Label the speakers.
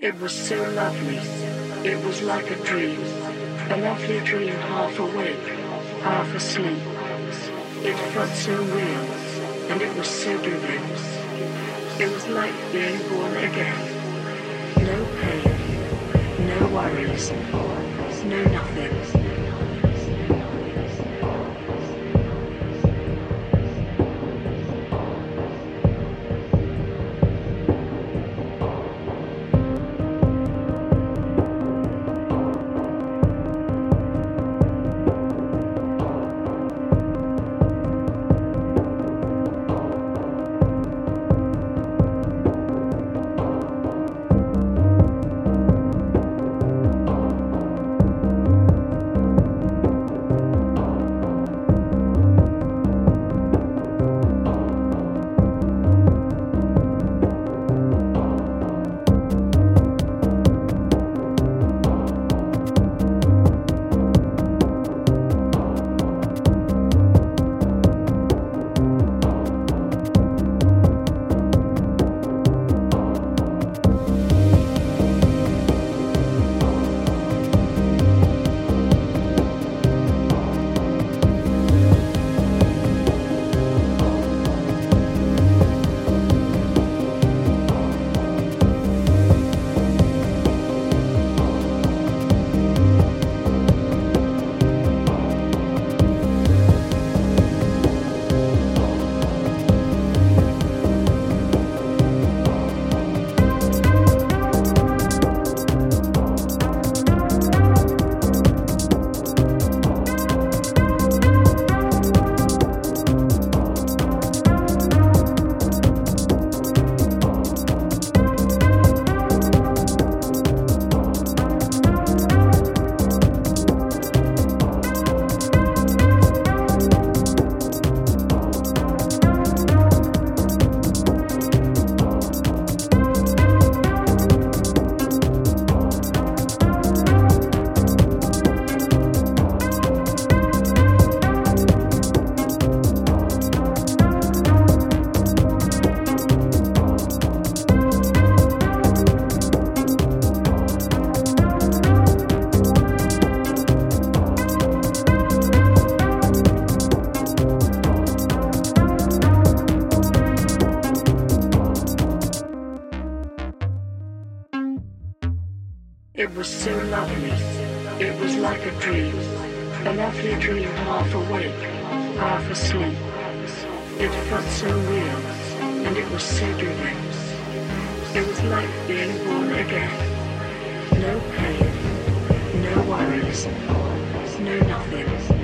Speaker 1: It was so lovely. It was like a dream. A lovely dream, half awake, half asleep. It felt so real, and it was so vivid. It was like being born again. No pain, no worries, no nothing. Was so lovely. It was like a dream. A lovely dream, half awake, half asleep. It felt so real, and it was so vivid. It was like being born again. No pain, no worries, no nothing.